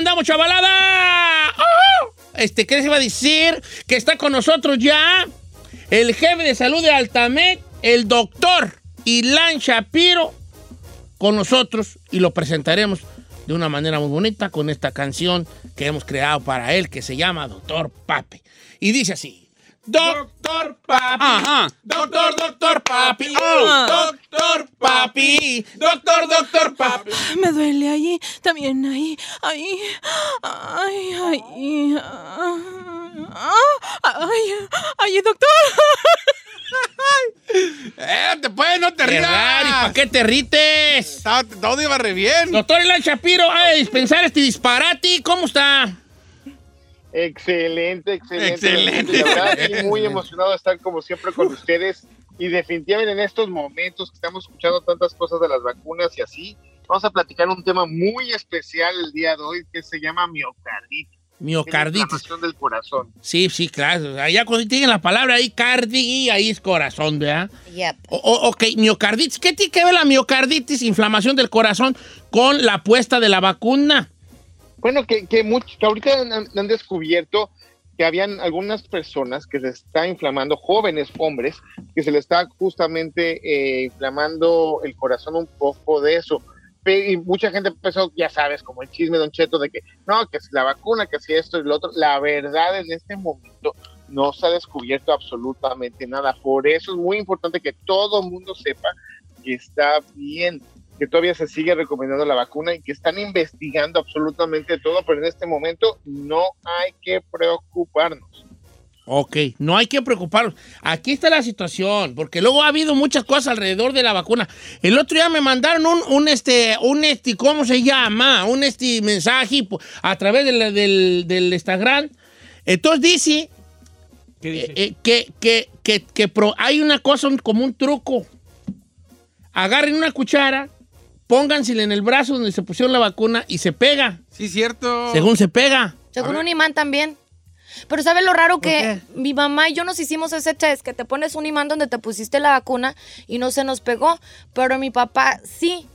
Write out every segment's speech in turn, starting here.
andamos, chavalada. ¡Ah! Este, ¿qué les iba a decir? Que está con nosotros ya el jefe de salud de Altamed, el doctor Ilan Shapiro, con nosotros y lo presentaremos de una manera muy bonita con esta canción que hemos creado para él que se llama Doctor Papi. Y dice así. Doctor Papi, Ajá. doctor, doctor Papi, Ah. doctor Papi, doctor, doctor Papi. Me duele ahí, también ahí, ahí, ay, ay, ay, ay, doctor. Eh, te puedes, no te rías. raro, ¿y para qué te rites? Todo iba re bien. Doctor Ilan Shapiro, a dispensar este disparate, ¿cómo está? Excelente, excelente. Excelente. La verdad, sí, muy emocionado de estar como siempre con ustedes. Y definitivamente en estos momentos que estamos escuchando tantas cosas de las vacunas y así, vamos a platicar un tema muy especial el día de hoy que se llama miocarditis. Miocarditis. Inflamación del corazón. Sí, sí, claro. Allá cuando tienen la palabra ahí, cardi, ahí es corazón, ¿verdad? Yep. O- o- ok, miocarditis. ¿Qué tiene que ver la miocarditis, inflamación del corazón, con la puesta de la vacuna? Bueno, que, que, much- que ahorita han, descubierto que habían algunas personas que se está inflamando, jóvenes hombres, que se le está justamente eh, inflamando el corazón un poco de eso. Y mucha gente empezó, ya sabes, como el chisme Don Cheto de que no, que si la vacuna, que si esto y lo otro. La verdad, en este momento no se ha descubierto absolutamente nada. Por eso es muy importante que todo el mundo sepa que está bien, que todavía se sigue recomendando la vacuna y que están investigando absolutamente todo, pero en este momento no hay que preocuparnos. Ok, no hay que preocuparnos. Aquí está la situación, porque luego ha habido muchas cosas alrededor de la vacuna. El otro día me mandaron un, un este, un este, ¿cómo se llama? Un este mensaje a través del, del, del Instagram. Entonces dice ¿Qué dice? eh, eh, que, que, que, que pro- hay una cosa como un truco. Agarren una cuchara, póngansela en el brazo donde se pusieron la vacuna y se pega. sí, cierto. Según se pega. Según un imán también. Pero ¿sabes lo raro que mi mamá y yo nos hicimos ese test? Que te pones un imán donde te pusiste la vacuna y no se nos pegó. Pero mi papá sí.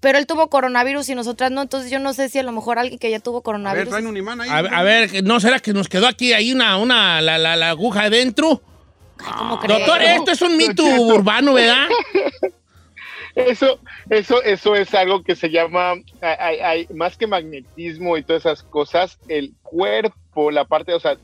Pero él tuvo coronavirus y nosotras no. Entonces yo no sé si a lo mejor alguien que ya tuvo A ver, coronavirus. traen un imán ahí. A, a ver, ¿no será que nos quedó aquí ahí una, una la, la- la aguja adentro? Ay, ¿cómo crees? Doctor, esto es un mito urbano, ¿verdad? Eso, eso, eso es algo que se llama, hay, más que magnetismo y todas esas cosas, el cuerpo, la parte, o sea,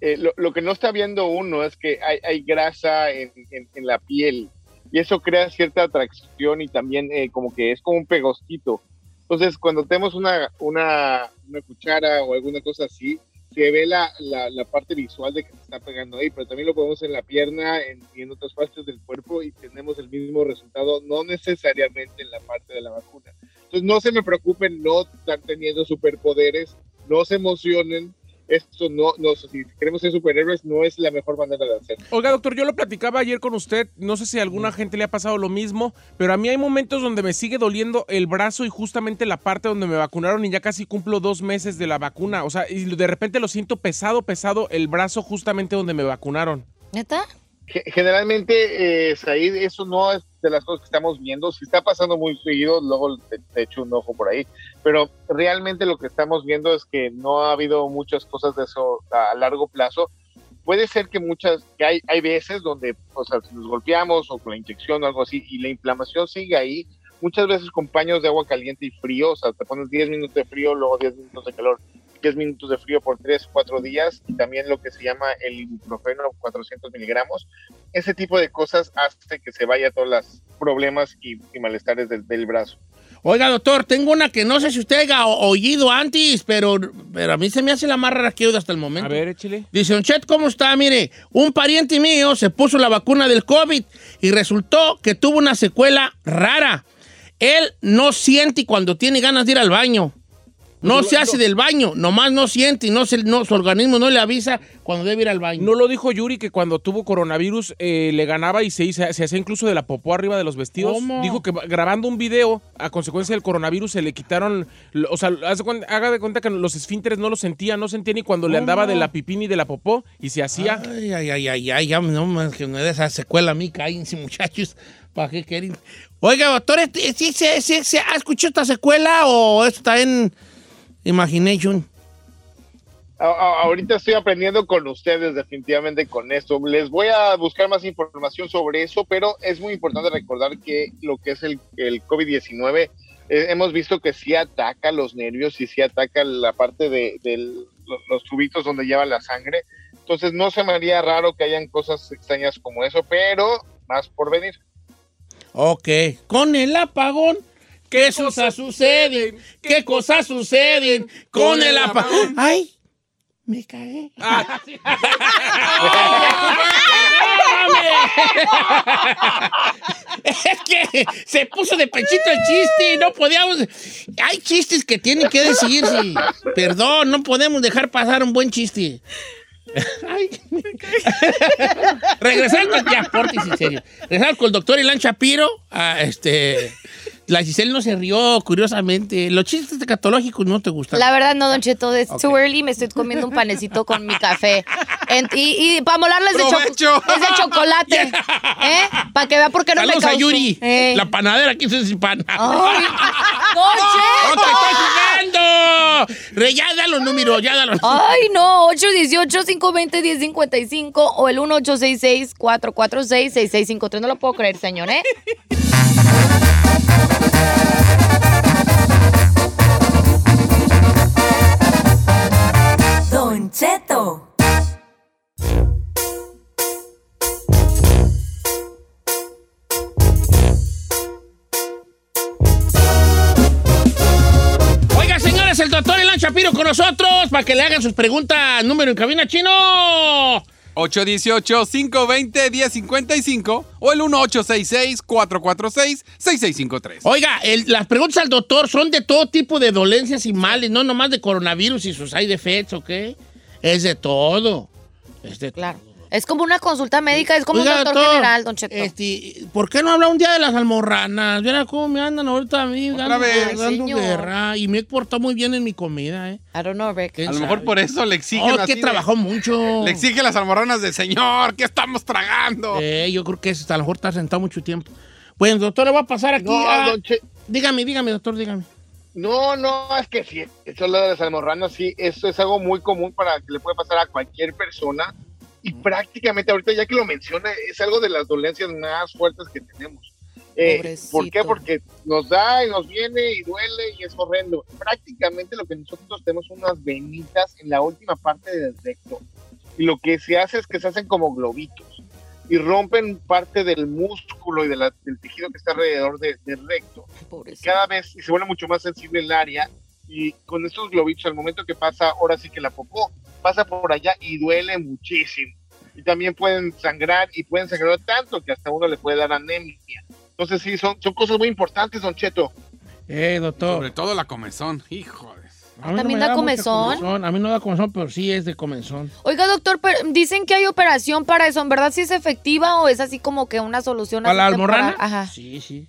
eh, lo, lo que no está viendo uno es que hay, grasa en, en- en la piel y eso crea cierta atracción y también eh, como que es como un pegostito. Entonces, cuando tenemos una, una, una cuchara o alguna cosa así, se ve la, la, la parte visual de que se está pegando ahí, pero también lo podemos en la pierna en, y en otras partes del cuerpo y tenemos el mismo resultado, no necesariamente en la parte de la vacuna. Entonces, no se me preocupen, no están teniendo superpoderes, no se emocionen. Esto no, no, si queremos ser superhéroes, no es la mejor manera de hacerlo. Oiga, doctor, yo lo platicaba ayer con usted. No sé si a alguna gente le ha pasado lo mismo, pero a mí hay momentos donde me sigue doliendo el brazo y justamente la parte donde me vacunaron y ya casi cumplo dos meses de la vacuna. O sea, y de repente lo siento pesado, pesado el brazo justamente donde me vacunaron. ¿Neta? Ge- Generalmente, eh, Said, eso no es de las cosas que estamos viendo. Si está pasando muy seguido, luego te, echo un ojo por ahí. Pero realmente lo que estamos viendo es que no ha habido muchas cosas de eso a largo plazo. Puede ser que muchas, que hay, hay veces donde, o sea, nos golpeamos o con la inyección o algo así y la inflamación sigue ahí, muchas veces con paños de agua caliente y frío, o sea, te pones 10 minutos de frío, luego 10 minutos de calor, 10 minutos de frío por 3 o 4 días y también lo que se llama el ibuprofeno 400 miligramos. Ese tipo de cosas hace que se vaya todos los problemas y, y malestares del, del brazo. Oiga, doctor, tengo una que no sé si usted o- oído antes, pero, pero a mí se me hace la más rara que he oído hasta el momento. A ver, échale. Dice, Don Chet, ¿cómo está? Mire, un pariente mío se puso la vacuna del COVID y resultó que tuvo una secuela rara. Él no siente cuando tiene ganas de ir al baño. No se hace del baño, nomás no siente y no se, no, su organismo no le avisa cuando debe ir al baño. ¿No lo dijo Yuri que cuando tuvo coronavirus eh, le ganaba y se, hizo- se hacía incluso de la popó arriba de los vestidos? ¿Cómo? Dijo que grabando un video a consecuencia del coronavirus se le quitaron, o sea, haga de cuenta que los esfínteres no lo sentía, no sentía ni cuando le andaba de la pipí ni de la popó y se hacía. Ay, ay, ay, ay, ay, ya no más que no de esa secuela a mí, cállense muchachos. ¿Para qué quieren? Oiga, doctor, ¿sí, sí, sí, sí, ¿ha escuchado esta secuela o está en... Imagination. A- a- ahorita estoy aprendiendo con ustedes definitivamente con esto. Les voy a buscar más información sobre eso, pero es muy importante recordar que lo que es el, el COVID-19, eh, hemos visto que sí ataca los nervios y sí ataca la parte de, lo- los tubitos donde lleva la sangre. Entonces no se me haría raro que hayan cosas extrañas como eso, pero más por venir. Ok. Con el apagón. ¿Qué cosas suceden? ¿Qué cosas suceden con el apagón? ¡Ay! Me cagué. es que se puso de pechito el chiste y no podíamos. Hay chistes que tienen que decirse. Perdón, no podemos dejar pasar un buen chiste. Ay. Regresando ya, Portis, en serio. Regresando con el doctor Ilan Shapiro, a este. La Giselle no se rió, curiosamente. Los chistes escatológicos no te gustan. La verdad no, Don Cheto, es too early, me estoy comiendo un panecito con mi café. En- y, y para molarles de, cho- es de chocolate. ¿Eh? Para que vea por qué no Saludos me a causó. Yuri, Eh. la panadera que hizo sin pan. ¡No Don te Cheto. estoy jugando! Re, ya da los números, ya da los Ay, no, 818-520-1055 o el 1866-446-6653. No lo puedo creer, señor, ¿eh? Cheto. Oiga, señores, el doctor Ilan Shapiro con nosotros para que le hagan sus preguntas. Número en cabina chino. 818-520-1055 o el 1866-446-6653. Oiga, el- las preguntas al doctor son de todo tipo de dolencias y males, no nomás de coronavirus y sus side effects, ¿ok? Es de todo. Es de Claro. Es como una consulta médica, es como Oiga, un doctor, general, Don Cheto. Este, ¿Por qué no habla un día de las almorranas? Mira cómo me andan ahorita a mí Otra dando, vez. dando guerra. Y me he portado muy bien en mi comida, ¿eh? I don't know, Rick. ¿Quién A lo mejor por eso le exigen Oh, que de- trabajó mucho. Le exigen las almorranas del señor. ¿Qué estamos tragando? Eh, yo creo que es, a lo mejor está sentado mucho tiempo. Bueno, doctor, le voy a pasar aquí No, a- don Che- Dígame, dígame, doctor, dígame. No, no, es que sí, eso lo de las almorranas, sí, eso es algo muy común para que le puede pasar a cualquier persona y prácticamente ahorita ya que lo menciona, es algo de las dolencias más fuertes que tenemos. Eh. ¿Por qué? Porque nos da y nos viene y duele y es horrendo. Prácticamente lo que nosotros tenemos son unas venitas en la última parte del recto y lo que se hace es que se hacen como globitos y rompen parte del músculo y de la- del tejido que está alrededor de- del recto Pobrecito. cada vez y se vuelve mucho más sensible el área y con estos globitos al momento que pasa ahora sí que la popó pasa por allá y duele muchísimo y también pueden sangrar y pueden sangrar tanto que hasta uno le puede dar anemia entonces sí son son cosas muy importantes don Cheto Eh, doctor. Sobre todo la comezón. Hijo de... A mí ¿También me da mucha comezón? A mí no da comezón, pero sí es de comezón. Oiga, doctor, pero dicen que hay operación para eso. ¿En verdad sí es efectiva o es así como que una solución ¿A así la temporal? almorrana? Ajá. Sí, sí.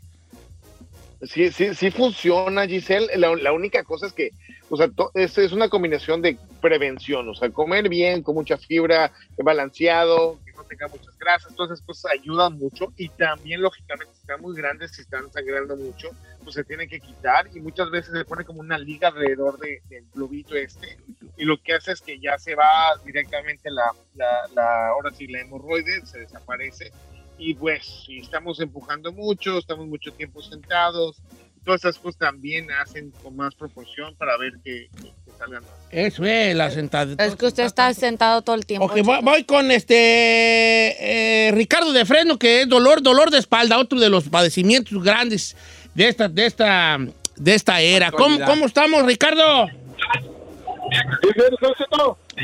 sí sí sí funciona Giselle la, la única cosa es que o sea to- es, es una combinación de prevención o sea comer bien con mucha fibra balanceado no tenga muchas grasas todas esas cosas ayudan mucho y también lógicamente si están muy grandes si están sangrando mucho pues se tienen que quitar y muchas veces se pone como una liga alrededor de- del globito este y lo que hace es que ya se va directamente la, la, la ahora sí la hemorroide se desaparece y pues si estamos empujando mucho, estamos mucho tiempo sentados, todas esas cosas también hacen con más proporción para ver que, que- salgan más. Eso es, la sentada. Es que usted está sentado todo el tiempo. Ok, voy, voy con este eh, Ricardo de Fresno, que es dolor, dolor de espalda, otro de los padecimientos grandes de esta, de esta, de esta era. ¿Cómo. ¿Cómo estamos, Ricardo?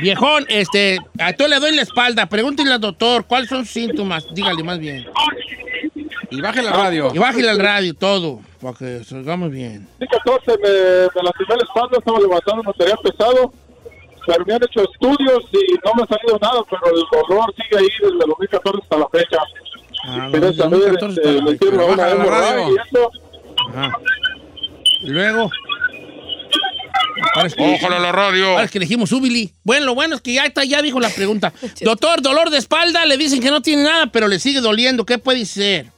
Viejón, este, a tú le doy la espalda. Pregúntele al doctor cuáles son sus síntomas. Dígale más bien. Y baje la radio. Y bájale al radio todo, para que salgamos bien. Sí, 14 me, me lastimé la espalda, estaba levantando material pesado, pero me han hecho estudios y no me ha salido nada, pero el dolor sigue ahí desde el 2014 hasta la fecha. Ah, Quería saber, 2014 este, la me hicieron una la hemorragia y eso. Ajá. Y luego. Ojalá la radio. parece que elegimos Ubili. Bueno, lo bueno es que ya está, ya dijo la pregunta. Doctor, dolor de espalda, le dicen que no tiene nada, pero le sigue doliendo. ¿Qué puede ser?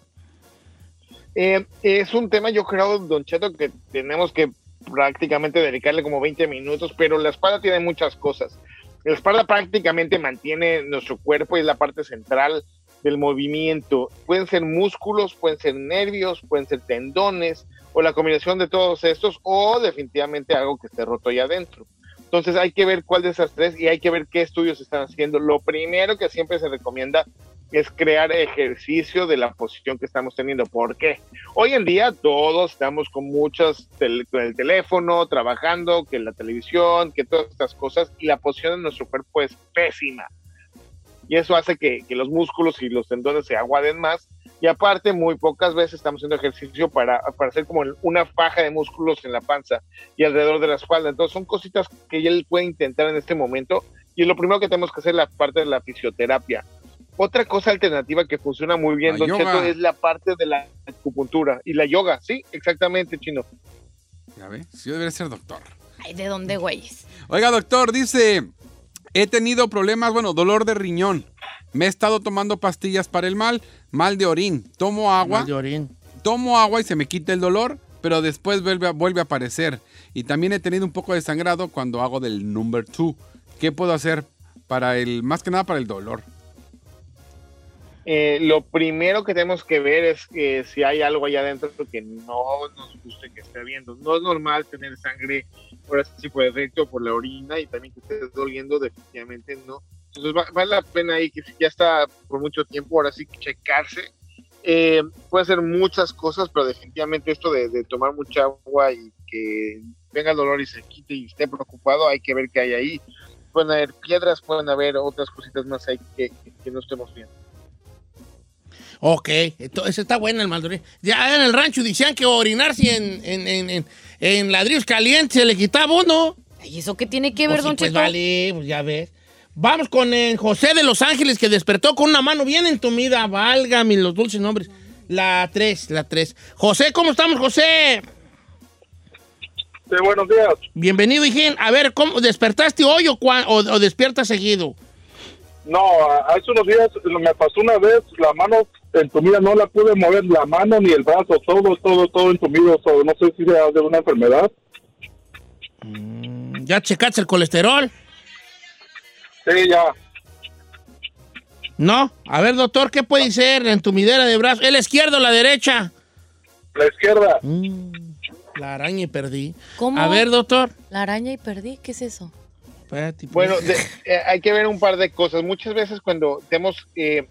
Eh, es un tema, yo creo, Don Cheto, que tenemos que prácticamente dedicarle como 20 minutos, pero la espalda tiene muchas cosas. La espalda prácticamente mantiene nuestro cuerpo y es la parte central del movimiento. Pueden ser músculos, pueden ser nervios, pueden ser tendones o la combinación de todos estos o definitivamente algo que esté roto ahí adentro. Entonces hay que ver cuál de esas tres y hay que ver qué estudios están haciendo. Lo primero que siempre se recomienda es crear ejercicio de la posición que estamos teniendo. ¿Por qué? Hoy en día todos estamos con muchas, el teléfono, trabajando, que la televisión, que todas estas cosas, y la posición de nuestro cuerpo es pésima. Y eso hace que, que los músculos y los tendones se aguaden más. Y aparte, muy pocas veces estamos haciendo ejercicio para, para hacer como una faja de músculos en la panza y alrededor de la espalda. Entonces son cositas que él puede intentar en este momento. Y lo primero que tenemos que hacer es la parte de la fisioterapia otra cosa alternativa que funciona muy bien, La Don yoga. Cheto, es la parte de la acupuntura y la yoga. Sí, exactamente, chino. Ya ve, sí, yo debería ser doctor. Ay, ¿de dónde, güeyes? Oiga, doctor, dice, he tenido problemas, bueno, dolor de riñón. Me he estado tomando pastillas para el mal, mal de orín. Tomo agua, Mal de orín. tomo agua y se me quita el dolor, pero después vuelve a, vuelve a aparecer. Y también he tenido un poco de sangrado cuando hago del number two. ¿Qué puedo hacer para el, más que nada para el dolor? Eh, lo primero que tenemos que ver es que si hay algo allá adentro que no nos guste que esté viendo. No es normal tener sangre por ese tipo de efecto, por la orina y también que esté doliendo, definitivamente no. Entonces va- vale la pena ahí que si ya está por mucho tiempo, ahora sí checarse. Eh, puede hacer muchas cosas, pero definitivamente esto de, tomar mucha agua y que venga el dolor y se quite y esté preocupado, hay que ver qué hay ahí. Pueden haber piedras, pueden haber otras cositas más ahí que no estemos viendo. Ok, entonces está buena el mal de orín. Ya en el rancho decían que orinarse en, en, en, en, en ladrillos calientes se le quitaba uno. Ay, ¿eso qué tiene que ver, Pues sí, don pues Cheto? vale, pues ya ves. Vamos con el José de Los Ángeles que despertó con una mano bien entumida. Válgame los dulces nombres. La 3, la 3. José, ¿cómo estamos, José? Sí, buenos días. Bienvenido, hijín. A ver, ¿cómo despertaste hoy o, cua- o, o despiertas seguido? No, hace unos días me pasó una vez la mano entumida, no la pude mover, la mano ni el brazo, todo, todo, todo entumido. so, no sé si sea de una enfermedad. ¿Ya checaste el colesterol? Sí, ya. No. A ver, doctor, ¿qué puede ser en tu midera de brazo? ¿El izquierdo o la derecha? La izquierda. Mm, la araña y perdí. ¿Cómo? A ver, doctor. La araña y perdí, ¿qué es eso? Espérate, pues. Bueno, de- eh, hay que ver un par de cosas. Muchas veces cuando tenemos, eh,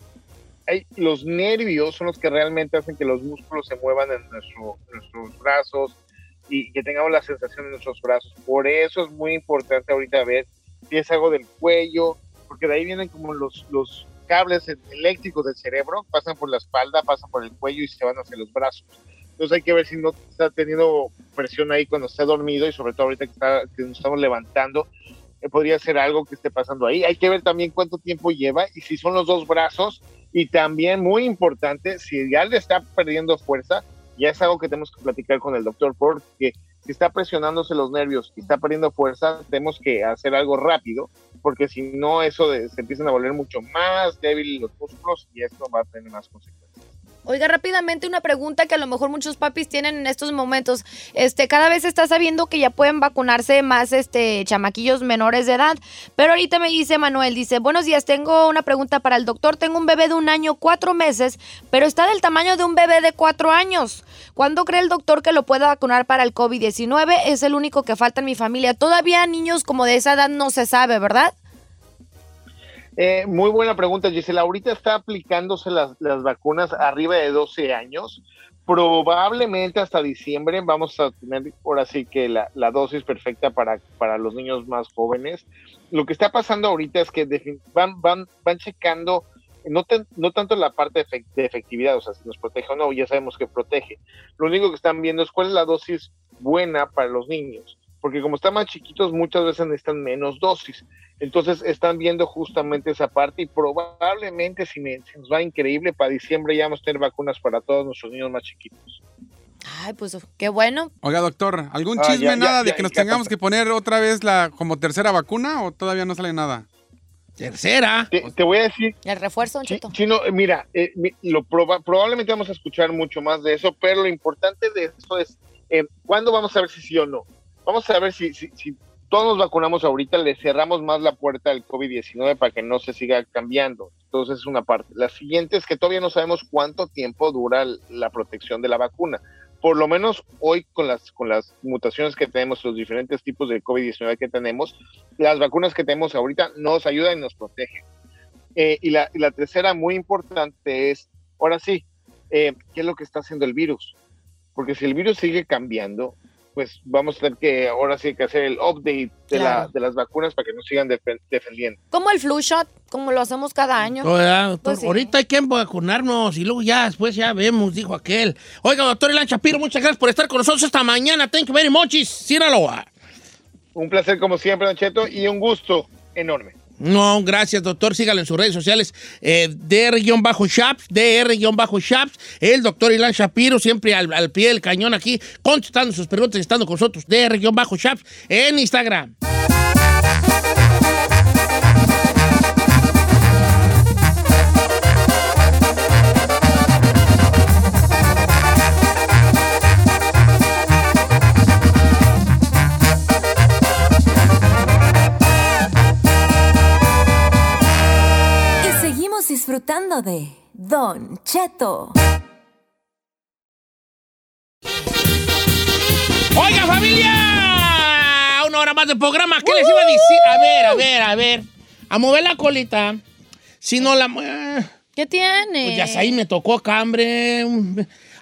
hay, los nervios son los que realmente hacen que los músculos se muevan en nuestro- nuestros brazos y que tengamos la sensación en nuestros brazos. Por eso es muy importante ahorita ver si es algo del cuello, porque de ahí vienen como los, los cables eléctricos del cerebro, pasan por la espalda, pasan por el cuello y se van hacia los brazos. Entonces hay que ver si no está teniendo presión ahí cuando está dormido y sobre todo ahorita que, está, que nos estamos levantando, eh, podría ser algo que esté pasando ahí. Hay que ver también cuánto tiempo lleva y si son los dos brazos y también muy importante, si ya le está perdiendo fuerza, ya es algo que tenemos que platicar con el doctor porque si está presionándose los nervios y está perdiendo fuerza, tenemos que hacer algo rápido porque si no eso de- se empiezan a volver mucho más débiles los músculos y esto va a tener más consecuencias. Oiga, rápidamente una pregunta que a lo mejor muchos papis tienen en estos momentos. Este, cada vez está sabiendo que ya pueden vacunarse más este chamaquillos menores de edad. Pero ahorita me dice Manuel, dice, buenos días, tengo una pregunta para el doctor. Tengo un bebé de un año, cuatro meses, pero está del tamaño de un bebé de cuatro años. ¿Cuándo cree el doctor que lo pueda vacunar para el COVID-19? Es el único que falta en mi familia. Todavía niños como de esa edad no se sabe, ¿verdad? Eh, muy buena pregunta, Gisela. Ahorita está aplicándose las, vacunas arriba de 12 años. Probablemente hasta diciembre vamos a tener ahora sí que la, dosis perfecta para, para los niños más jóvenes. Lo que está pasando ahorita es que van, van, van checando no, tan- no tanto la parte de efectividad, o sea, si nos protege o no, ya sabemos que protege. Lo único que están viendo es cuál es la dosis buena para los niños, porque como están más chiquitos, muchas veces necesitan menos dosis. Entonces están viendo justamente esa parte y probablemente si, me- si nos va increíble, para diciembre ya vamos a tener vacunas para todos nuestros niños más chiquitos. Ay, pues qué bueno. Oiga, doctor, ¿algún Ah, chisme ya, ya, nada de ya, que nos tengamos que poner otra vez la como tercera vacuna o todavía no sale nada? Tercera. Te, te voy a decir, El refuerzo, Don Cheto. Chino, eh, mira, eh, lo proba- probablemente vamos a escuchar mucho más de eso, pero lo importante de eso es eh, cuándo vamos a ver si sí o no. Vamos a ver si, todos nos vacunamos ahorita, le cerramos más la puerta al COVID-19 para que no se siga cambiando. Entonces es una parte. La siguiente es que todavía no sabemos cuánto tiempo dura la protección de la vacuna. Por lo menos hoy con las, con las mutaciones que tenemos, los diferentes tipos de COVID-19 que tenemos, las vacunas que tenemos ahorita nos ayudan y nos protegen. Eh, y, la, y la tercera, muy importante, es, ahora sí, eh, ¿qué es lo que está haciendo el virus? Porque si el virus sigue cambiando, pues vamos a tener que ahora sí que hacer el update de, la, de las vacunas para que nos sigan defen- defendiendo. Como el flu shot, como lo hacemos cada año. Oiga, doctor, Pues sí. ahorita hay que vacunarnos y luego ya después ya vemos, dijo aquel. Oiga, doctor Elan Shapiro, muchas gracias por estar con nosotros esta mañana. Thank you very much. Sinaloa. Un placer como siempre, Don Cheto, y un gusto enorme. No, gracias, doctor. Sígalo en sus redes sociales. Eh, DR-Shaps, DR-Shaps. El doctor Ilan Shapiro, siempre al, al pie del cañón aquí, contestando sus preguntas y estando con nosotros. DR-Shaps en Instagram. Disfrutando de Don Cheto. Oiga, familia. Una hora más de programa. ¿Qué les iba a decir? A ver, a ver, a ver. A mover la colita. Si no la... ¿Qué tiene? Pues ya ahí me tocó cambre.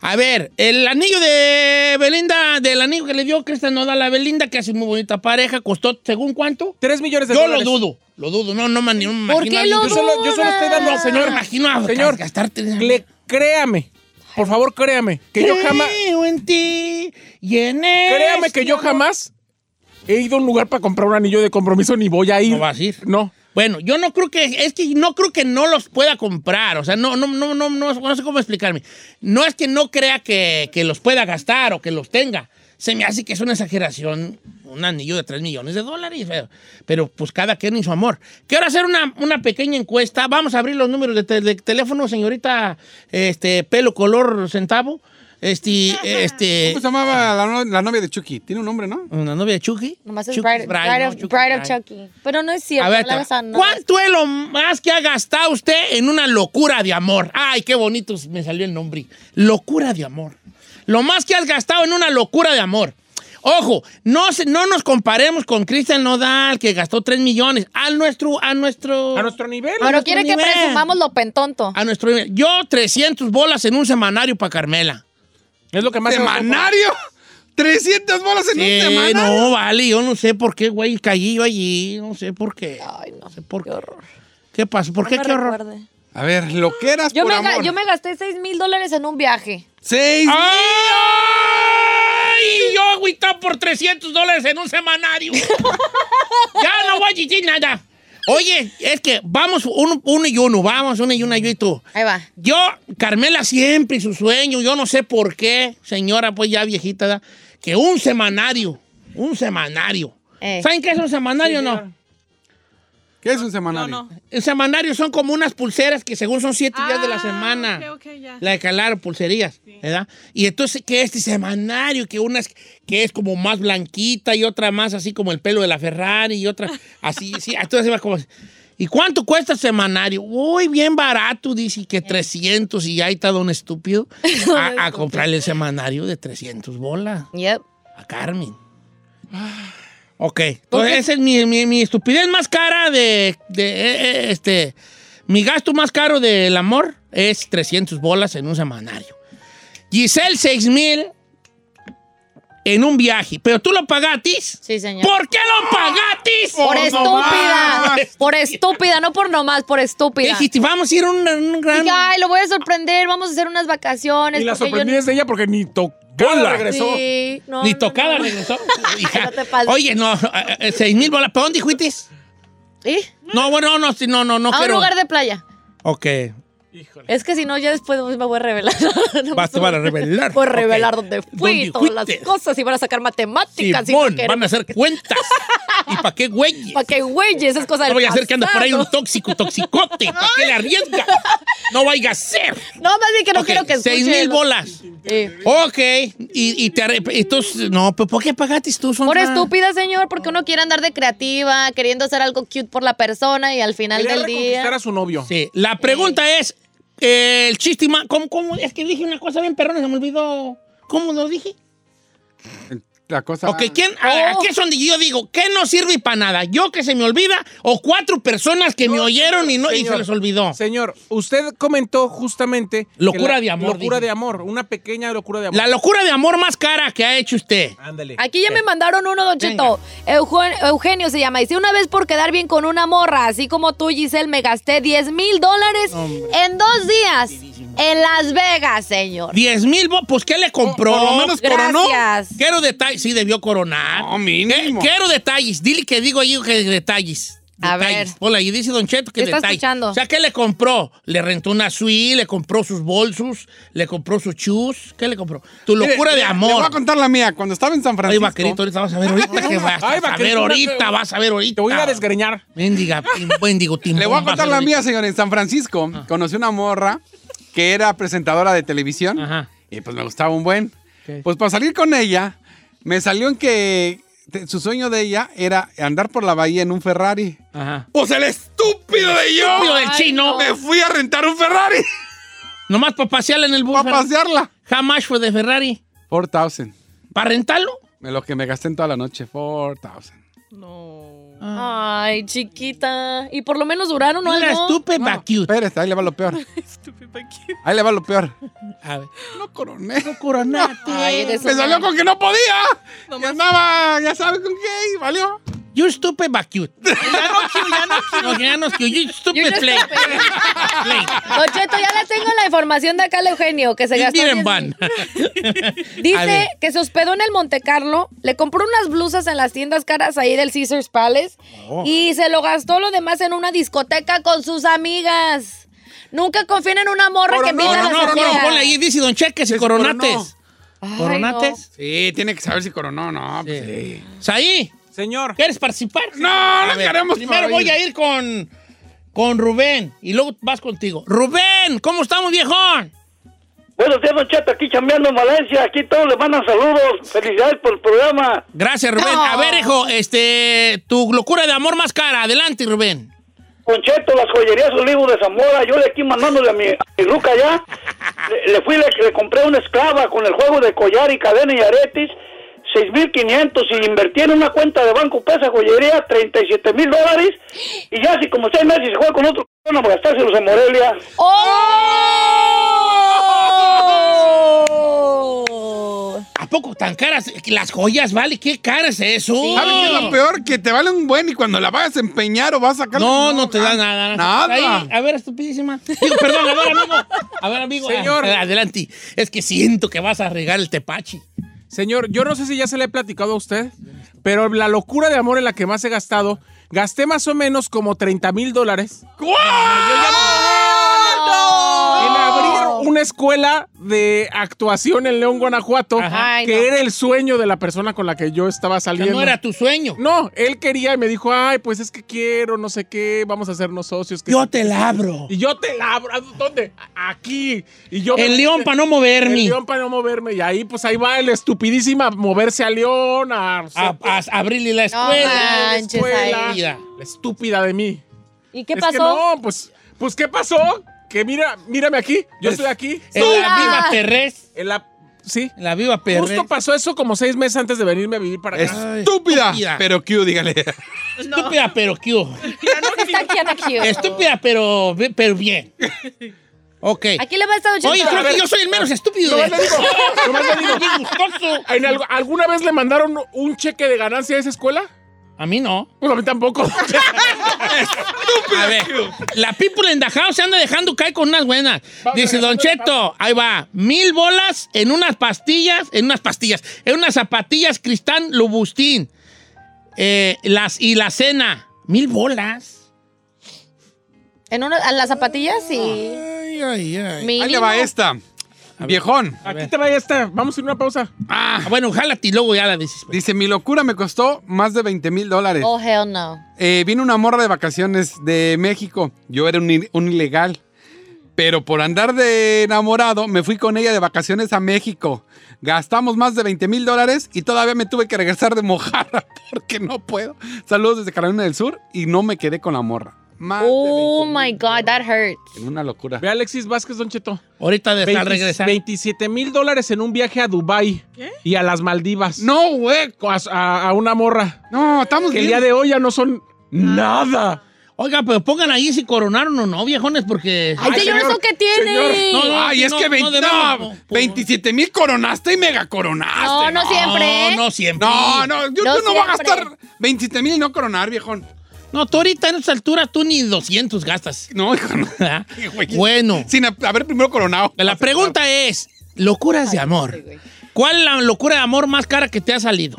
A ver, el anillo de Belinda, del anillo que le dio Cristian Nodal a Belinda, que hace muy bonita pareja, costó, ¿según cuánto? Tres millones de Yo dólares. lo dudo, lo dudo. No, no, no me ¿Por qué lo Yo solo, yo solo estoy dando, No, señor. imagino a Señor, gastarte. Le, créame. Por favor, créame. Que yo jamás. Creo en ti y en Créame este que yo jamás he ido a un lugar para comprar un anillo de compromiso ni voy a ir. No vas a ir. No. Bueno, yo no creo que, es que no creo que no los pueda comprar, o sea, no, no, no, no, no, sé cómo explicarme. No es que no crea que, que los pueda gastar o que los tenga. Se me hace que es una exageración, un anillo de 3 millones de dólares, pero, pero, pues cada quien y su amor. Quiero hacer una, una pequeña encuesta, vamos a abrir los números de, de teléfono, señorita, este, pelo color centavo, este, este, ¿Cómo se llamaba la, no- la novia de Chucky? Tiene un nombre, ¿no? una novia de Chucky. Nomás es Chucky Bride, Bride, Bride ¿no? of, Chucky Bride of Bride. Chucky. Pero no es cierto. A ver, no. ¿cuánto es lo más que ha gastado usted en una locura de amor? Ay, qué bonito me salió el nombre. Locura de amor. Lo más que has gastado en una locura de amor. Ojo, no, se- no nos comparemos con Cristian Nodal, que gastó 3 millones. A nuestro, a nuestro, A nuestro nivel. Pero nuestro quiere que nivel. presumamos lo pentonto. a nuestro nivel. Yo 300 bolas en un semanario para Carmela. Es lo que más. ¿Semanario? ¿300 bolas en Sí, un semanario? no, vale, yo no sé por qué, güey, caí yo allí, no sé por qué. Ay, no. No sé por Qué qué. horror. ¿Qué pasó? ¿Por No qué? me ¿Qué horror? A ver, lo que eras Yo por me, amor. yo me gasté 6 mil dólares en un viaje. ¡Seis ¡Ay! Yo agüitado por 300 dólares en un semanario. ya no voy a decir nada. Oye, es que vamos uno, uno y uno, vamos uno y una, yo y tú. Ahí va. Yo, Carmela siempre y su sueño, yo no sé por qué, señora, pues ya viejita, ¿da? que un semanario, un semanario. Eh. ¿Saben qué es un semanario o no? ¿Qué es un semanario? No, no. El semanario son como unas pulseras que según son siete días de la Ah, semana. ok, ok, ya. La de calar pulserías, ¿verdad? Y entonces que este semanario, que una es, que es como más blanquita y otra más así como el pelo de la Ferrari y otra así, sí, entonces va como... ¿Y cuánto cuesta el semanario? Uy, bien barato, dice que 300 y ya ahí está don estúpido a, a comprarle el semanario de 300 bolas Yep. a Carmen. Ok, entonces esa es mi, mi- mi estupidez más cara de, de, eh, eh, este, mi gasto más caro del amor es 300 bolas en un semanario. Giselle, 6 mil en un viaje, pero tú lo pagatis. Sí, señor. ¿Por qué lo pagatis? Por estúpida. Por estúpida, no por nomás, por ¿Qué estúpida. dijiste? Vamos a ir a un, un gran... Dije, ay, lo voy a sorprender, vamos a hacer unas vacaciones. Y la porque yo es de ella porque ni tocó. Hola. regresó. Sí, no, Ni no, tocada no. regresó. Hija. No te pases. Oye, no, 6 mil bolas. ¿Para dónde fuiste? ¿Y? No, bueno, no, no, no, no A un lugar de playa. Ok. Híjole. Es que si no, ya después me voy a revelar. Vas, te van a revelar. Voy a revelar dónde fui, ¿Dónde todas las cosas y van a sacar matemáticas. Simón, van a hacer cuentas. ¿Y para qué güey? ¿Para qué güeyes? Es cosa del No vaya a ser que anda por ahí un tóxico, toxicote. ¿Para qué le arriesga? No vaya a ser. No, más bien que no quiero que escuche. Seis mil bolas. Sí. Ok. Y, y te entonces, no, pues ¿por qué pagaste tú? Por Sondra? estúpida, señor, porque uno quiere andar de creativa, queriendo hacer algo cute por la persona y al final Quería del día. a su novio. Sí. La pregunta es, el chiste ma- ¿cómo, cómo? Es que dije una cosa bien perrona, se me olvidó. ¿Cómo lo dije? La cosa. Ok, ¿quién, a- Oh. aquí es donde yo digo, ¿qué no sirve para nada? ¿Yo que se me olvida o cuatro personas que me oyeron y, no, y se les olvidó? Señor, usted comentó justamente. Locura la- de amor, Locura dije. de amor. Una pequeña locura de amor. La locura de amor más cara que ha hecho usted. Ándale. Aquí ya me mandaron uno, Don Cheto. Eugen- Eugenio se llama. Dice, una vez por quedar bien con una morra, así como tú, Giselle, me gasté 10 mil dólares en dos días en Las Vegas, señor. 10 mil, bo- pues ¿qué le compró? Por lo menos coronó. Gracias. Quiero detalles. Sí, debió coronar. No, mínimo. ¿Qué- Quiero detalles. Dile que digo ahí que detalles. A Detalles. ver. Hola, y dice Don Cheto que ¿Qué está detalles. escuchando? O sea, ¿qué le compró? Le rentó una suite, le compró sus bolsos, le compró sus chus. ¿Qué le compró? Tu Mire, locura de Le voy amor. a contar la mía. Cuando estaba en San Ay, Francisco. vaquerito, ahorita vas a ver ahorita que vas, Ay, a ver vaquerito, ahorita, te- vas a ver ahorita. Te voy a ir a desgreñar. Mendiga, mendigo timbón, Le voy a vas contar ver la ahorita. mía, señor. En San Francisco conocí una morra que era presentadora de televisión. Ajá. Y pues me gustaba un buen. Pues para salir con ella, me salió en que su sueño de ella era andar por la bahía en un Ferrari. Ajá. Pues el estúpido de yo. Estúpido del chino. Me fui a rentar un Ferrari Nomás para pasearla en el bus. para pasearla. Much fue de Ferrari? 4,000. ¿Para rentarlo? Me Lo que me gasté en toda la noche, 4,000. Ay, chiquita. ¿Y por lo menos duraron o Una algo? estúpida No, cute. espérate, ahí le va lo peor. Ahí le va lo peor. A ver. No coroné. No coronaste. Ay, eres Me una- salió con que no podía. Y andaba, ya sabes con qué, y valió. You stupid but cute. Ya no cute, ya no cute. No, ya no cute. You stupid play. Play. Don Cheto, ya le tengo la información de acá al Eugenio, que se gastó. Miren, 10 van. Dice que se hospedó en el Monte Carlo, le compró unas blusas en las tiendas caras ahí del Caesars Palace Oh. y se lo gastó lo demás en una discoteca con sus amigas. Nunca confíen en una morra que Coronó, invita a No, no, no, amigas. ponle ahí, dice Don Cheque, si Sí, sí, coronates. Ay, ¿Coronates? Sí, tiene que saber si coronó o no. Pues sí. Saí, Señor. ¿quieres participar? No, A no ver, queremos Primero voy a ir con, con Rubén y luego vas contigo. Rubén, ¿cómo estamos, viejón? Buenos días, Don aquí chambeando en Valencia. Aquí todos le mandan saludos. Felicidades por el programa. Gracias, Rubén. No. A ver, hijo, este, tu locura de amor más cara. Adelante, Rubén. Don Cheto, las joyerías Olivos de Zamora. Yo de aquí mandándole a mi, a mi ruca allá. Le, le fui, le, le compré una esclava con el juego de collar y cadena y aretes. 6.500 y invertí en una cuenta de banco pesa joyería 37 mil dólares y ya si como seis meses se juega con otro para gastárselos en Morelia ¡Oh! ¿A poco tan caras? Las joyas, ¿vale? ¿Qué caras es eso? ¿Sabes qué es lo peor? Que te vale un buen y cuando la vayas a empeñar o vas a sacar. No, no te da nada. Nada. Ahí, a ver, estupidísima. Digo, perdón, a ver, amigo. A ver, amigo. Señor. Ah, Adelante. Es que siento que vas a regar el tepachi. Señor, yo no sé si ya se le he platicado a usted, pero la locura de amor en la que más he gastado, gasté más o menos como 30 mil dólares una escuela de actuación en León, Guanajuato, Ajá. Ay, que no. era el sueño de la persona con la que yo estaba O sea, saliendo. no era tu sueño. No, él quería y me dijo, ay, pues es que quiero, no sé qué, vamos a hacernos socios. que Yo te que sí". labro. Y yo te labro. ¿A ¿Dónde? Aquí. Y yo El león para no moverme. El león para no moverme. Y ahí, pues ahí va el estupidísima moverse a león, a, A, a- a abrirle la No escuela. manches, escuela. La estúpida de mí. ¿Y qué Es pasó? que no, pues, pues, ¿qué pasó? Que mira, mírame aquí. Yo estoy aquí. En la viva perrés. En la. Sí. En la viva perrés. Justo pasó eso como seis meses antes de venirme a vivir para acá. Ay, Estúpida. estúpida. Pero Q, dígale. Estúpida, pero cute. Está aquí, Ana Q. Estúpida, pero, pero bien. Ok. Aquí le va a estar Oye, creo que yo soy el menos estúpido. Nomás de- le digo, nomás le digo. Bien gustoso. ¿En algo- ¿Alguna vez le mandaron un cheque de ganancia a esa escuela? A mí no. Pues a mí tampoco. A ver, la people in the house se anda dejando caer con unas buenas. Dice Don Cheto, ahí va, mil bolas en unas pastillas, en unas pastillas, en unas zapatillas Cristán Lubustín. Eh, las, y la cena, mil bolas. ¿En una, ¿En las zapatillas? Sí. Ay, ay, ay. Mínimo. Ahí le va esta. Viejón. Aquí te va esta. Vamos a ir a una pausa. Ah, bueno, jálate y luego ya la dices. pues. Dice, mi locura me costó más de 20 mil dólares. Oh, hell no. Eh, vino una morra de vacaciones de México. Yo era un, i- un ilegal. Pero por andar de enamorado, me fui con ella de vacaciones a México. Gastamos más de 20 mil dólares y todavía me tuve que regresar de mojarra porque no puedo. Saludos desde Carolina del Sur y no me quedé con la morra. Más de Oh 20,000 my God, that hurts. En una locura. Ve a Alexis Vázquez, Don Cheto. Ahorita de estar 20 regresando. 27 mil dólares en un viaje a Dubai y a las Maldivas. No, güey. A, a- a una morra. No, estamos Que el bien. día de hoy ya no son nada. Oiga, pero pongan ahí si coronaron o no, viejones, porque. Ay, señor, señor, ¿eso qué tiene? señor. No, no, Ay, es no, que no 20 debemos, no, po- 27 mil coronaste y mega coronaste. No, no siempre. No, no siempre. No, no, yo, No yo no voy a gastar 27 mil y no coronar, viejón. No, tú ahorita en esta altura tú ni 200 gastas. No, hijo, no. bueno, Sin a- haber primero coronado. la pregunta es: locuras de amor. ¿Cuál es la locura de amor más cara que te ha salido?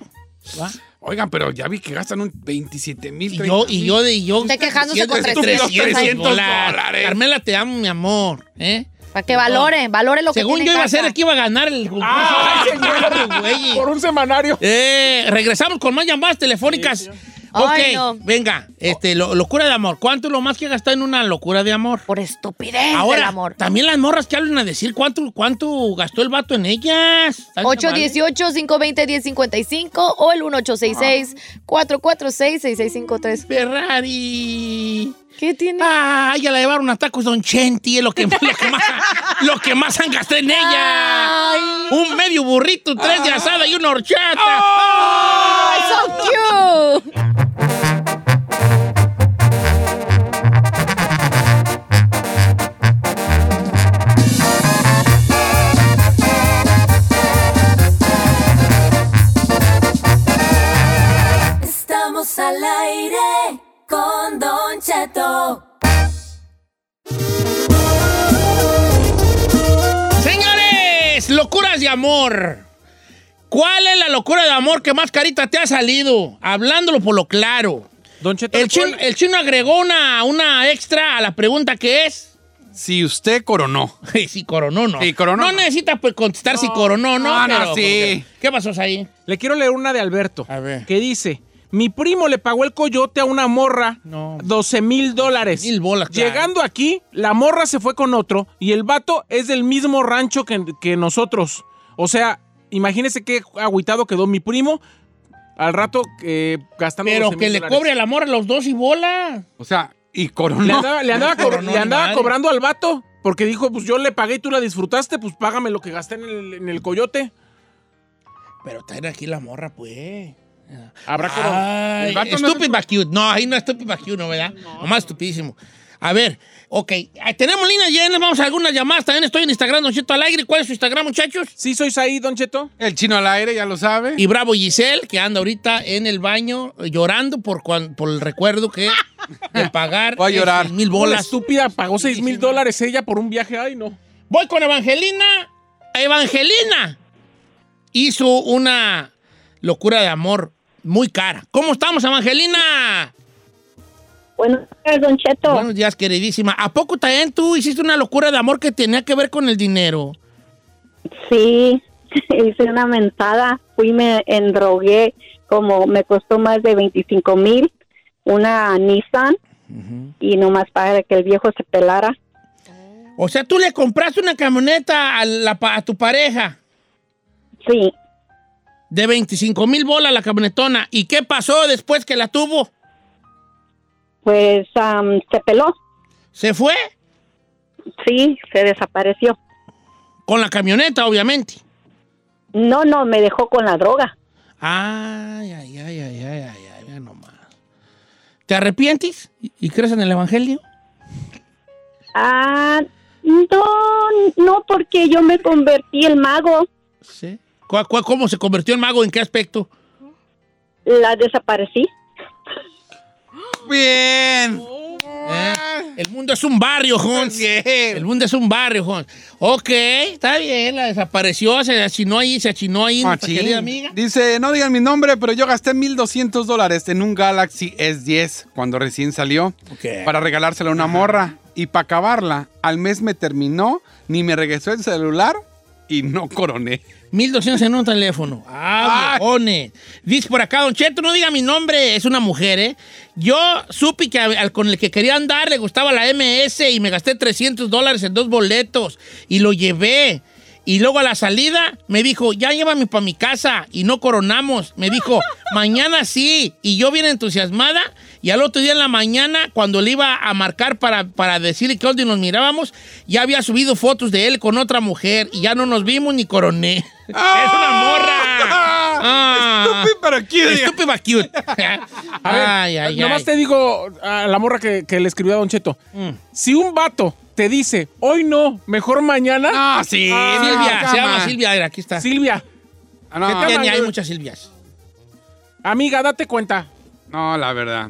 ¿Va? Oigan, pero ya vi que gastan un 27 mil. Y yo, y yo, y yo. Usted quejándose con 300, 300 dólares. dólares. Carmela, te amo, mi amor. ¿eh? Para que valore, valore lo que Según yo iba a ser el que iba a ganar el concurso. ¡Ay, Ay, güey. Por un semanario. Eh, regresamos con más llamadas telefónicas. Ay, no. venga, este, lo- locura de amor. ¿Cuánto es lo más que gastado en una locura de amor? Por estupidez del Ahora, amor. también las morras que hablan a decir cuánto, cuánto gastó el vato en ellas. ¿Están chavales? 818-520-1055 o el 1866-446-6653. Ferrari. ¿Qué tiene? Ah, ya la llevaron a tacos Don Chenti, es lo que, lo que más, lo que más han gastado en ella. Ay. Un medio burrito, tres de asada y una horchata. ¡Ay, so amor. ¿Cuál es la locura de amor que más carita te ha salido? Hablándolo por lo claro. Don Cheto, El chino, ¿cuál- el chino agregó una, una extra a la pregunta que es. Si usted coronó. si coronó, no. Sí, coronó, No no. necesita pues, contestar si coronó, no. No, no, sí. ¿Qué pasó ahí? Le quiero leer una de Alberto. A ver. Que dice: Mi primo le pagó el coyote a una morra No. 12 mil dólares. Mil bolas, claro. Llegando aquí, la morra se fue con otro y el vato es del mismo rancho que, que nosotros. O sea, imagínese qué agüitado quedó mi primo al rato eh, gastando Pero 12 que le dólares. cobre al amor a los dos y bola. O sea, y Le coronó. andaba, le andaba, co- le ni andaba cobrando al vato porque dijo: Pues yo le pagué y tú la disfrutaste, pues págame lo que gasté en el, en el coyote. Pero traen aquí la morra, pues. Habrá coro- Ay, el no stupid but cute. No, ahí no es stupid but cute, ¿no, ¿verdad? Nomás estupidísimo. A ver, ok. Ah, Tenemos líneas llenas, vamos a algunas llamadas. También estoy en Instagram, Don Cheto al aire. ¿Cuál es su Instagram, muchachos? ¿Sí sois ahí, Don Cheto? El chino al aire, ya lo sabe. Y Bravo Giselle, que anda ahorita en el baño eh, llorando por, cuan- por el recuerdo que de pagar Voy a llorar. mil Bola bolas. estúpida, pagó 6 Sí, mil dólares ella por un viaje. Ay, no. Voy con Evangelina. Evangelina hizo una locura de amor muy cara. ¿Cómo estamos, Evangelina? Buenos días, Don Cheto. Buenos días, queridísima. ¿A poco también tú hiciste una locura de amor que tenía que ver con el dinero? Sí, hice una mentada. Fui, me endrogué, como me costó más de 25 mil, una Nissan, y nomás para que el viejo se pelara. O sea, tú le compraste una camioneta a, la a tu pareja Sí, de 25 mil bolas la camionetona. ¿Y qué pasó después que la tuvo? Pues am, se peló. ¿Se fue? Sí, se desapareció. Con la camioneta, obviamente. No, no, me dejó con la droga. Ay, ay, ay, ay, ay, ay, ay, nomás. ¿Te arrepientes y, crees en el Evangelio? Ah, no, no, porque yo me convertí en mago. Sí. ¿Cuál- cuál- cómo se convirtió en mago? ¿En qué aspecto? La desaparecí. Bien. ¿Eh? El mundo es un barrio, Jones. El mundo es un barrio, Jones. Ok, está bien, la desapareció, se achinó ahí, se achinó ahí, nuestra Machín. querida amiga. Dice, no digan mi nombre, pero yo gasté 1.200 dólares en un Galaxy S10 cuando recién salió Ok. para regalárselo a una morra. y para acabarla, al mes me terminó, ni me regresó el celular y no coroné. 1200 en un teléfono. Ah, viejones. Dice por acá, Don Cheto, no diga mi nombre, es una mujer, ¿eh? Yo supe que al- al con el que quería andar le gustaba la MS y me gasté 300 dólares en dos boletos y lo llevé. Y luego a la salida me dijo, ya llévame para mi casa y no coronamos. Me dijo, mañana sí. Y yo bien entusiasmada. Y al otro día en la mañana, cuando le iba a marcar para, para decirle que dónde nos mirábamos, ya había subido fotos de él con otra mujer y ya no nos vimos ni coroné. ¡Es una morra! Ah. Estúpido, pero cute. Estúpido, pero cute. A ver, ay, ay, nomás ay. te digo a la morra que, que le escribió a Don Cheto. Mm. Si un vato te dice, hoy no, mejor mañana. Ah, sí. Silvia, no, se llama. Silvia, aquí está. Silvia, Ah, no, ¿Qué te hay muchas Silvias. amiga, date cuenta. no, la verdad.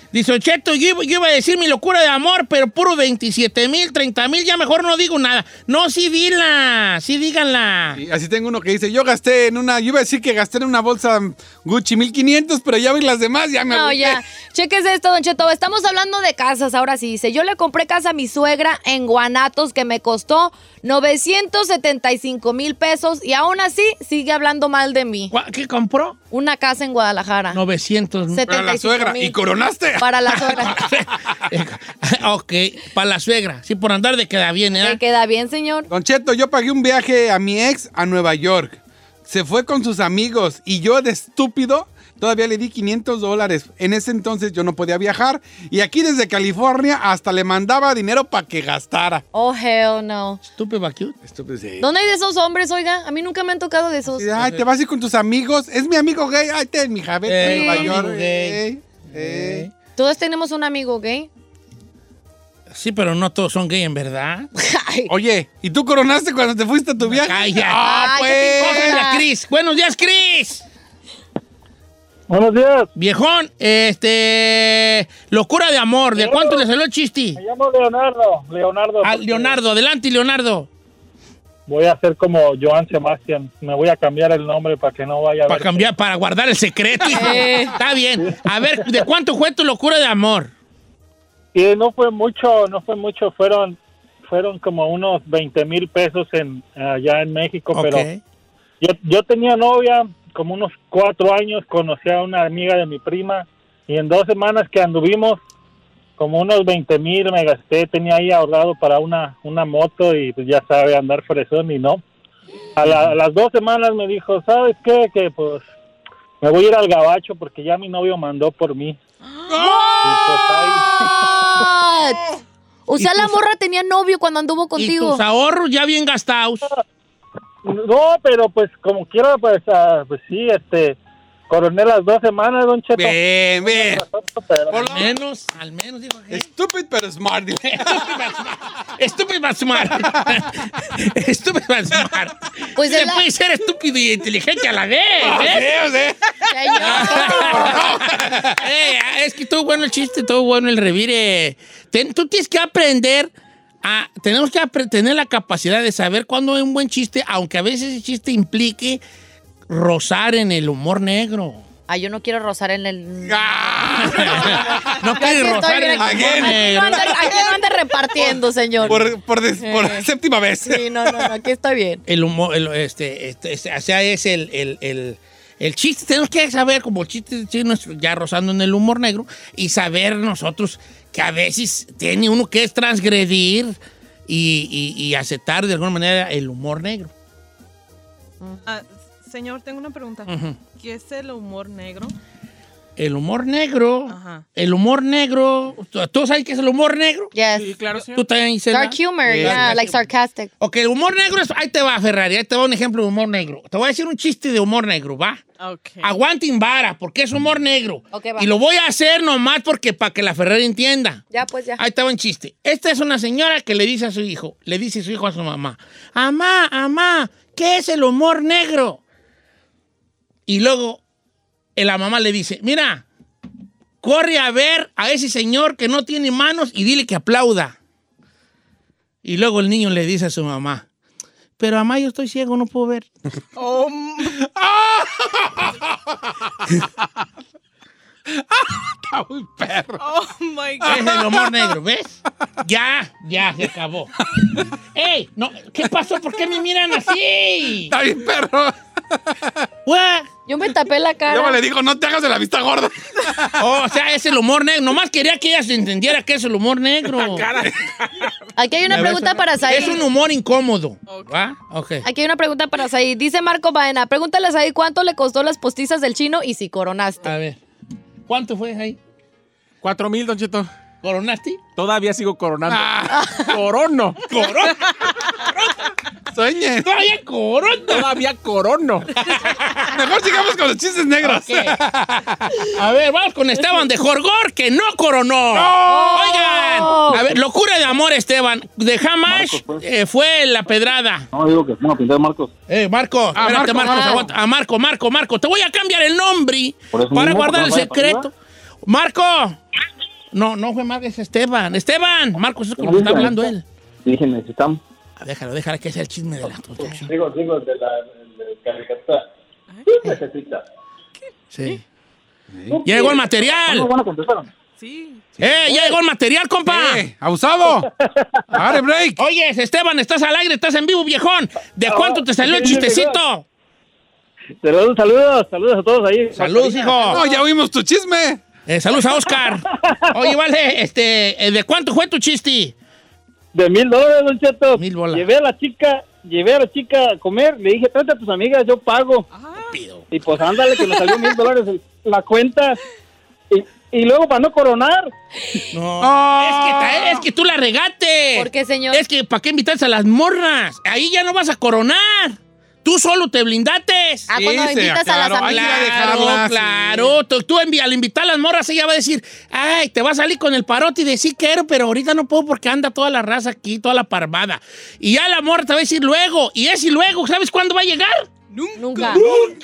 Dice, Cheto, yo, iba- yo iba a decir mi locura de amor, pero puro 27 mil, 30 mil, ya mejor no digo nada. No, sí dila, sí díganla. Así tengo uno que dice, yo gasté en una, yo iba a decir que gasté en una bolsa Gucci 1500, pero ya vi las demás, ya me No, agüité. ya. Cheques esto, Don Cheto. Estamos hablando de casas. Ahora sí dice: Yo le compré casa a mi suegra en Guanatos que me costó 975 mil pesos y aún así sigue hablando mal de mí. ¿Cuá- ¿Qué compró? Una casa en Guadalajara. 900 mil. Para la 75 suegra. mil. ¿Y coronaste? Para la suegra. ok, para la suegra. Sí, por andar de queda bien, ¿eh? ¿Le queda bien, señor? Don Cheto, yo pagué un viaje a mi ex a Nueva York. Se fue con sus amigos y yo de estúpido todavía le di 500 dólares. En ese entonces yo no podía viajar y aquí desde California hasta le mandaba dinero para que gastara. Oh, hell no. Estúpido, cute. Estúpido, sí. ¿Dónde hay de esos hombres, oiga? A mí nunca me han tocado de esos. Ay, te vas a ir con tus amigos. Es mi amigo gay. Ay, ten, mi vete a Ey, Nueva Todos tenemos un amigo gay. Sí, pero no todos son gay, en verdad. Ay, Oye, ¿y tú coronaste cuando te fuiste a tu viaje? Calla. Ah, Ay, ¿qué te pues. Hola, Cris. Buenos días, Cris. Buenos días. Viejón, este. Locura de amor. ¿De cuánto le salió el chiste? Me llamo Leonardo. Leonardo. Ah, Leonardo, adelante, Leonardo. Voy a ser como Joan Sebastián. Me voy a cambiar el nombre para que no vaya a Para ver. cambiar, para guardar el secreto. Eh. Está bien. A ver, ¿de cuánto fue tu locura de amor? Y no fue mucho, no fue mucho. Fueron, fueron como unos 20 mil pesos en, allá en México. Pero Ok. yo, yo tenía novia como unos cuatro años. Conocí a una amiga de mi prima. Y en dos semanas que anduvimos, como unos 20 mil me gasté. Tenía ahí ahorrado para una, una moto y pues ya sabe andar fresón y no. A, la- a las dos semanas me dijo, ¿sabes qué? Que pues me voy a ir al gabacho porque ya mi novio mandó por mí. Y pues? O sea, ¿Y la morra tenía novio cuando anduvo Y contigo. tus ahorros ya bien gastados. no, pero pues como quiera, pues, ah, pues sí, este, coroné las dos semanas, don Cheto. Bien, bien. Por lo Al menos, al menos, dijo que. Estúpido, pero smart. Estúpido but smart. Estúpido but smart. Pues Se es la- puede ser estúpido y inteligente a la vez. ¿eh? Señor. Eh, es que estuvo bueno el chiste, estuvo bueno el revire. Ten- tú tienes que aprender a. Tenemos que tener la capacidad de saber cuándo es un buen chiste, aunque a veces ese chiste implique rozar en el humor negro. Ay, yo no quiero rozar en el. Ah, No aquí rozar en el humor Aquí no aquí no ande repartiendo, señor. por, por, des- por séptima vez. Sí, no, no, no, aquí estoy bien. El humor, el- este, este, este, o sea, es el, el, el, el chiste. Tenemos que saber, como el chiste nuestro, ya rozando en el humor negro, y saber nosotros que a veces tiene uno que es transgredir y, y- y aceptar de alguna manera el humor negro. Ah, señor, tengo una pregunta. ¿Qué es el humor negro? El humor negro, Ajá. el humor negro, ¿tú, sabes qué es el humor negro? Yes. Sí, claro, señor. ¿Tú también dices Dark humor, yeah, like sarcastic. Ok, el humor negro es, ahí te va, Ferrari, ahí te va un ejemplo de humor negro. Te voy a decir un chiste de humor negro, ¿va? Ok. Aguanten vara, porque es humor negro. Ok, va. y lo voy a hacer nomás porque para que la Ferrari entienda. Ya, pues ya. Ahí estaba un chiste. Esta es una señora que le dice a su hijo, le dice a su hijo a su mamá, mamá, mamá, ¿qué es el humor negro? Y luego eh, la mamá le dice, mira, corre a ver a ese señor que no tiene manos y dile que aplauda. Y luego el niño le dice a su mamá, pero mamá, yo estoy ciego, no puedo ver. Oh, Está muy perro. oh my Es God. el humor negro, ¿ves? Ya, ya, se acabó. ¡Ey! No, ¿Qué pasó? ¿Por qué me miran así? Está bien, perro. Yo me tapé la cara. Luego le digo, no te hagas de la vista gorda. Oh, o sea, es el humor negro. Nomás quería que ella se entendiera que es el humor negro. Aquí hay una pregunta para Said. Es un humor incómodo. ¿Va? Ok. Aquí hay una pregunta para Said. Dice Marco Baena, pregúntale a Said cuánto le costó las postizas del chino y si coronaste. A ver. ¿Cuánto fue ahí? Cuatro mil, Don Cheto. ¿Coronaste? Todavía sigo coronando. Ah. Corono. ¡Corona! Sueñe. ¡Todavía corona! Todavía corono. Mejor sigamos con los chistes negros. A ver, vamos con Esteban de Jorgor, que no coronó. Oigan, a ver, locura de amor, Esteban. De Hamash eh, fue la pedrada. No, digo que ponga a pintar Marcos. Eh, Marco, Ah, espérate, Marco, Marcos, ah. aguanta. A Marco, Marco, Marco. Te voy a cambiar el nombre para mismo, guardar el no secreto. Marco. No, no fue Marco, es Esteban. Esteban, Marcos, es como No, está hablando él. Dije, necesitamos. Déjalo, déjalo, que es el chisme de la construcción. Digo, digo, de la de caricatura. necesita? Sí. Ya llegó el material. No van a contestar. Sí. ¡Eh, ya llegó el material, compa! Eh, abusado. Agarre break. Oye, Esteban, estás al aire, estás en vivo, viejón. ¿De cuánto te salió el chistecito? Saludos, saludos, saludos a todos ahí. Saludos, hijo. No, ya oímos tu chisme. Eh, saludos a Oscar. Oye, vale, este, eh, ¿de cuánto fue tu chiste? De mil dólares, don Cheto. Mil bolas. Llevé a la chica, llevé a la chica a comer, le dije, tráete a tus amigas, yo pago. Pido. Y pues ándale, que me salió mil dólares la cuenta. Y, y luego para no coronar, No. Ah. Es, que, ta- es que tú la regaste. ¿Por qué, señor? Es que, ¿para qué invitas a las morras? Ahí ya no vas a coronar. Tú solo te blindates. Ah, Sí, cuando sí, invitas a claro, las hay que amigas. Claro, sí. claro. Tú, tú envi- al invitar a las morras, ella va a decir, ay, te va a salir con el parote y decir quiero, pero ahorita no puedo porque anda toda la raza aquí, toda la parvada. Y ya la morra te va a decir luego. Y es y luego, ¿sabes cuándo va a llegar? Nunca.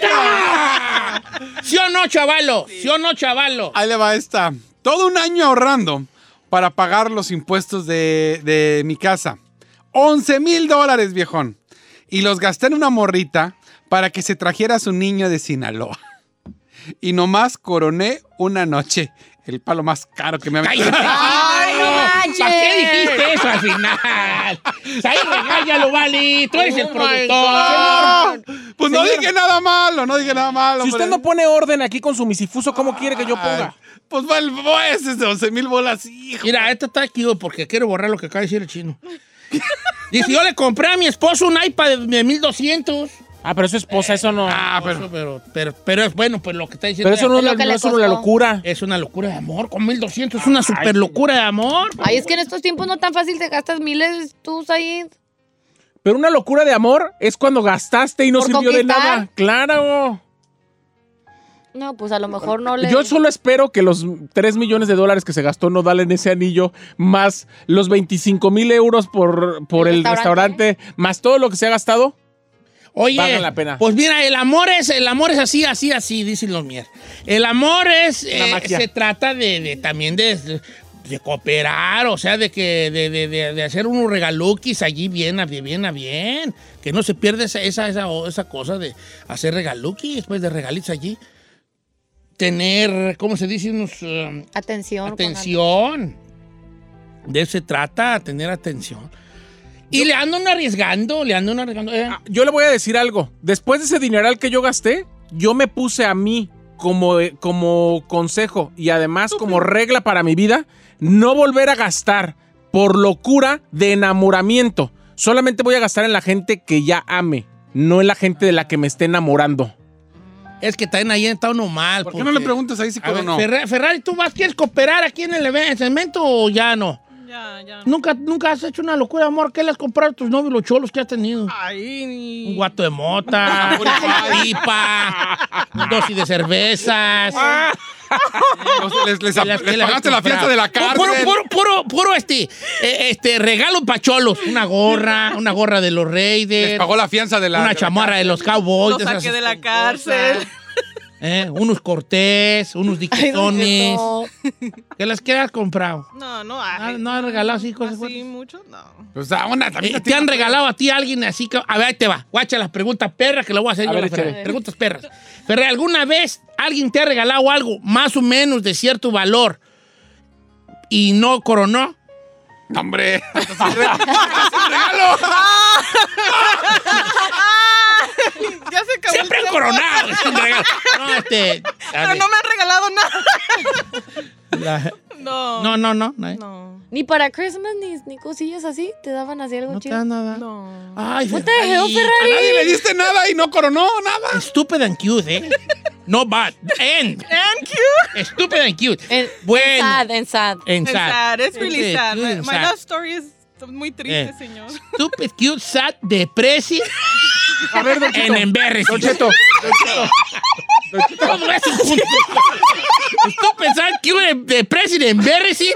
¡Ah! ¿Sí o no, chavalo? ¿Sí o no, chavalo? Ahí le va esta. Todo un año ahorrando para pagar los impuestos de, de mi casa. 11 mil dólares, viejón. Y los gasté en una morrita para que se trajera a su niño de Sinaloa. Y nomás coroné una noche. El palo más caro que me ha ¡Cállate! ¡Ay, no manches! ¿Para qué dijiste eso al final? Ahí regálalo, vale. Tú eres el Oh, my productor. Pues no dije nada malo, no dije nada malo. Si usted no pone orden aquí con su misifuso, ¿cómo quiere que yo ponga? Pues va el pues, es de 11 mil bolas, hijo. Mira, esta está aquí porque quiero borrar lo que acaba de decir el chino. Dice, yo le compré a mi esposo un iPad de 1200. Ah, pero es su esposa, eso no. Ah, pero Eso, pero, pero, pero es bueno, pues lo que está diciendo. Pero eso no es, no es una locura. Es una locura de amor. Con 1200 es una super locura de amor. Ay, es que en estos tiempos no tan fácil te gastas miles tú, Said. Pero una locura de amor es cuando gastaste y no Por sirvió de nada. Claro. No, pues a lo mejor no le... Yo solo espero que los 3 millones de dólares que se gastó no en ese anillo, más los 25 mil euros por, por ¿El el restaurante? restaurante, más todo lo que se ha gastado. Oye, Valga la pena. pues mira, el amor es, el amor es así, así, así, dicen los mier. El amor es, eh, se trata de, de también de, de cooperar, o sea, de que, de, de- de- de hacer unos regaluquis allí bien, a bien, bien, a bien. Que no se pierda esa, esa, esa, esa cosa de hacer regaluquis, después de regalitos allí. Tener, ¿cómo se dice? Unos, um, Atención. atención. De eso se trata, tener atención. Y le andan arriesgando, le andan arriesgando. eh. Ah, Yo le voy a decir algo. Después de ese dineral que yo gasté, yo me puse a mí como, eh, como consejo y además como regla para mi vida, no volver a gastar por locura de enamoramiento. Solamente voy a gastar en la gente que ya ame, no en la gente de la que me esté enamorando. Es que también ahí está uno mal. ¿Por qué no le preguntas ahí si ver, coronó? Ferra- Ferrari, ¿tú vas, quieres cooperar aquí en el evento o ya no? Ya, ya. ¿Nunca, nunca has hecho una locura amor? ¿Qué le has comprado a tus novios, los cholos que has tenido? Ay, Un guato de mota, una pipa, un dosis de cervezas. Les, les- ¿Qué le has- les pagaste la fiesta de la cárcel. Puro, puro, puro, puro este, eh, este, regalo para cholos. Una gorra, una gorra de los Les Raiders. pagó la fianza de la. una de la chamarra de los Cowboys. lo saqué de la cosas. Eh, unos cortés, unos diquetones. ¿Qué las que has comprado? No, no, Ah, ay, ¿No has regalado así cosas así fuertes? mucho, no. O sea, una también. Eh, ¿Te han regalado a ti alguien así que.? A ver, ahí te va. Guacha las preguntas perras que lo voy a hacer A yo. ver, a. Preguntas perras. Ferrari, ¿alguna vez alguien te ha regalado algo más o menos de cierto valor y no coronó? No, hombre. regalo. ya se acabó Siempre el coronado. sin regalo. No, este. Pero no me han regalado nada. la- No. no, no, no. No, No. Ni para Christmas ni, ni cosillas así. ¿Te daban así algo no te chido? da nada. No. Ay, What the hell, Ferrari. A nadie le diste nada y no coronó nada. Stupid and cute, ¿eh? No bad. And. And cute. Stupid and cute. En, Bueno. En sad, en sad. And It's sad. sad. It's really Sí, sad. cute My, and my sad. love story is muy triste, Eh. señor. Stupid, cute, sad, depressive, A ver, Don Cheto. and embarrassing. Don Cheto. Don Cheto. Don Cheto. Todo eso junto. Stupid, sad, cute, depressive, embarrassing.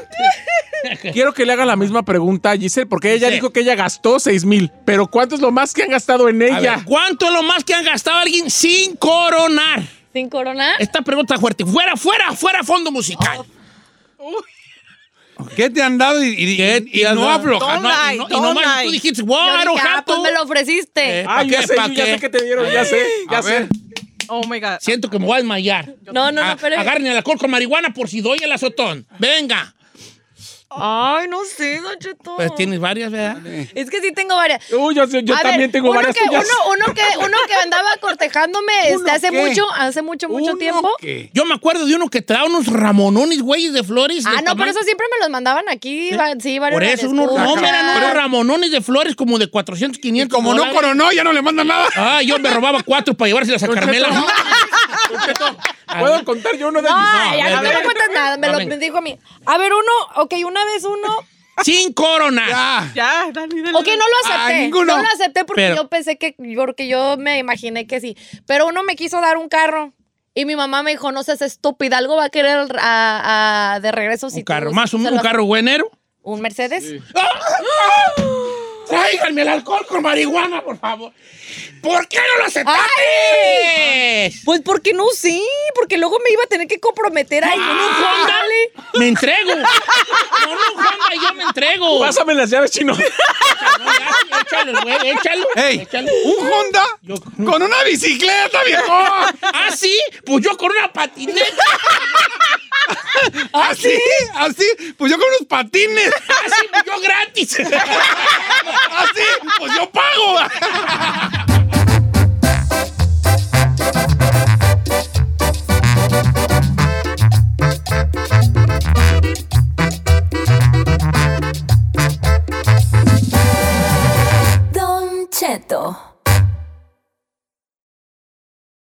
Quiero que le haga la misma pregunta a Giselle, porque ella Sí. dijo que ella gastó 6 mil. Pero ¿cuánto es lo más que han gastado en A ella? ver, ¿Cuánto es lo más que han gastado alguien sin coronar? ¿Sin coronar? Esta pregunta es fuerte. Fuera, fuera, fuera fondo musical. ¿Qué te han dado y, y- ¿Qué y han no afloja? No, y, no, y nomás lie. tú dijiste, Yo wow, don't dije, ah, pues me lo ofreciste. Eh, Ah, ¿pa' ya qué? sé, ¿Pa' yo ya qué? sé que te dieron, ya sé, ya A sé. ver. Oh my God. Siento que me voy a desmayar. No, no, Ah, no, pero... Agarren el alcohol con marihuana por si doy el azotón. Venga. Ay, no sé, Don Cheto. Pues tienes varias, ¿verdad? Es que sí tengo varias. Uy, yo, sé, yo A también ver, tengo uno varias que, tuyas. uno, uno que uno que andaba cortejándome este, ¿Uno hace qué? mucho, hace mucho, mucho ¿Uno tiempo. qué? Yo me acuerdo de uno que traía unos ramonones, güeyes de flores. Ah, de no, pero tamaño- eso siempre me los mandaban aquí. va- Sí, varios Por eso, unos, no, eran unos ramonones de flores como de 400, 500 Como no dólares. coronó, ya no le mandan nada. Ah, yo me robaba cuatro para llevárselas a Carmela. ¿Puedo contar yo uno de No, mis? ya venga, no me cuentas nada, me No, lo venga. dijo a mí. A ver, uno, ok, una vez uno. Sin corona. Ya. Ya, dale, dale. Ok, no lo acepté. Ah, ninguno. no lo acepté porque Pero- yo pensé que, porque yo me imaginé que sí. Pero uno me quiso dar un carro. Y mi mamá me dijo, no seas estúpida, algo va a querer a- a- de regreso si Un carro, tú más un, un carro buenero. ¿Un Mercedes? Tráiganme el alcohol con marihuana, por favor. ¿Por qué no lo aceptaste? Pues porque no sí, porque luego me iba a tener que comprometer ahí. Con un Honda me entrego. Con un Honda yo me entrego. Pásame las llaves, chino. Échalo, güey, échalo. Ey, échalo. un Honda Yo- con una bicicleta, viejo. ¿Ah, sí? Pues yo con una patineta. Así, así. Pues yo con unos patines. ¿Ah, sí? Pues yo gratis. ¿Ah, sí? Pues yo pago. Don Cheto.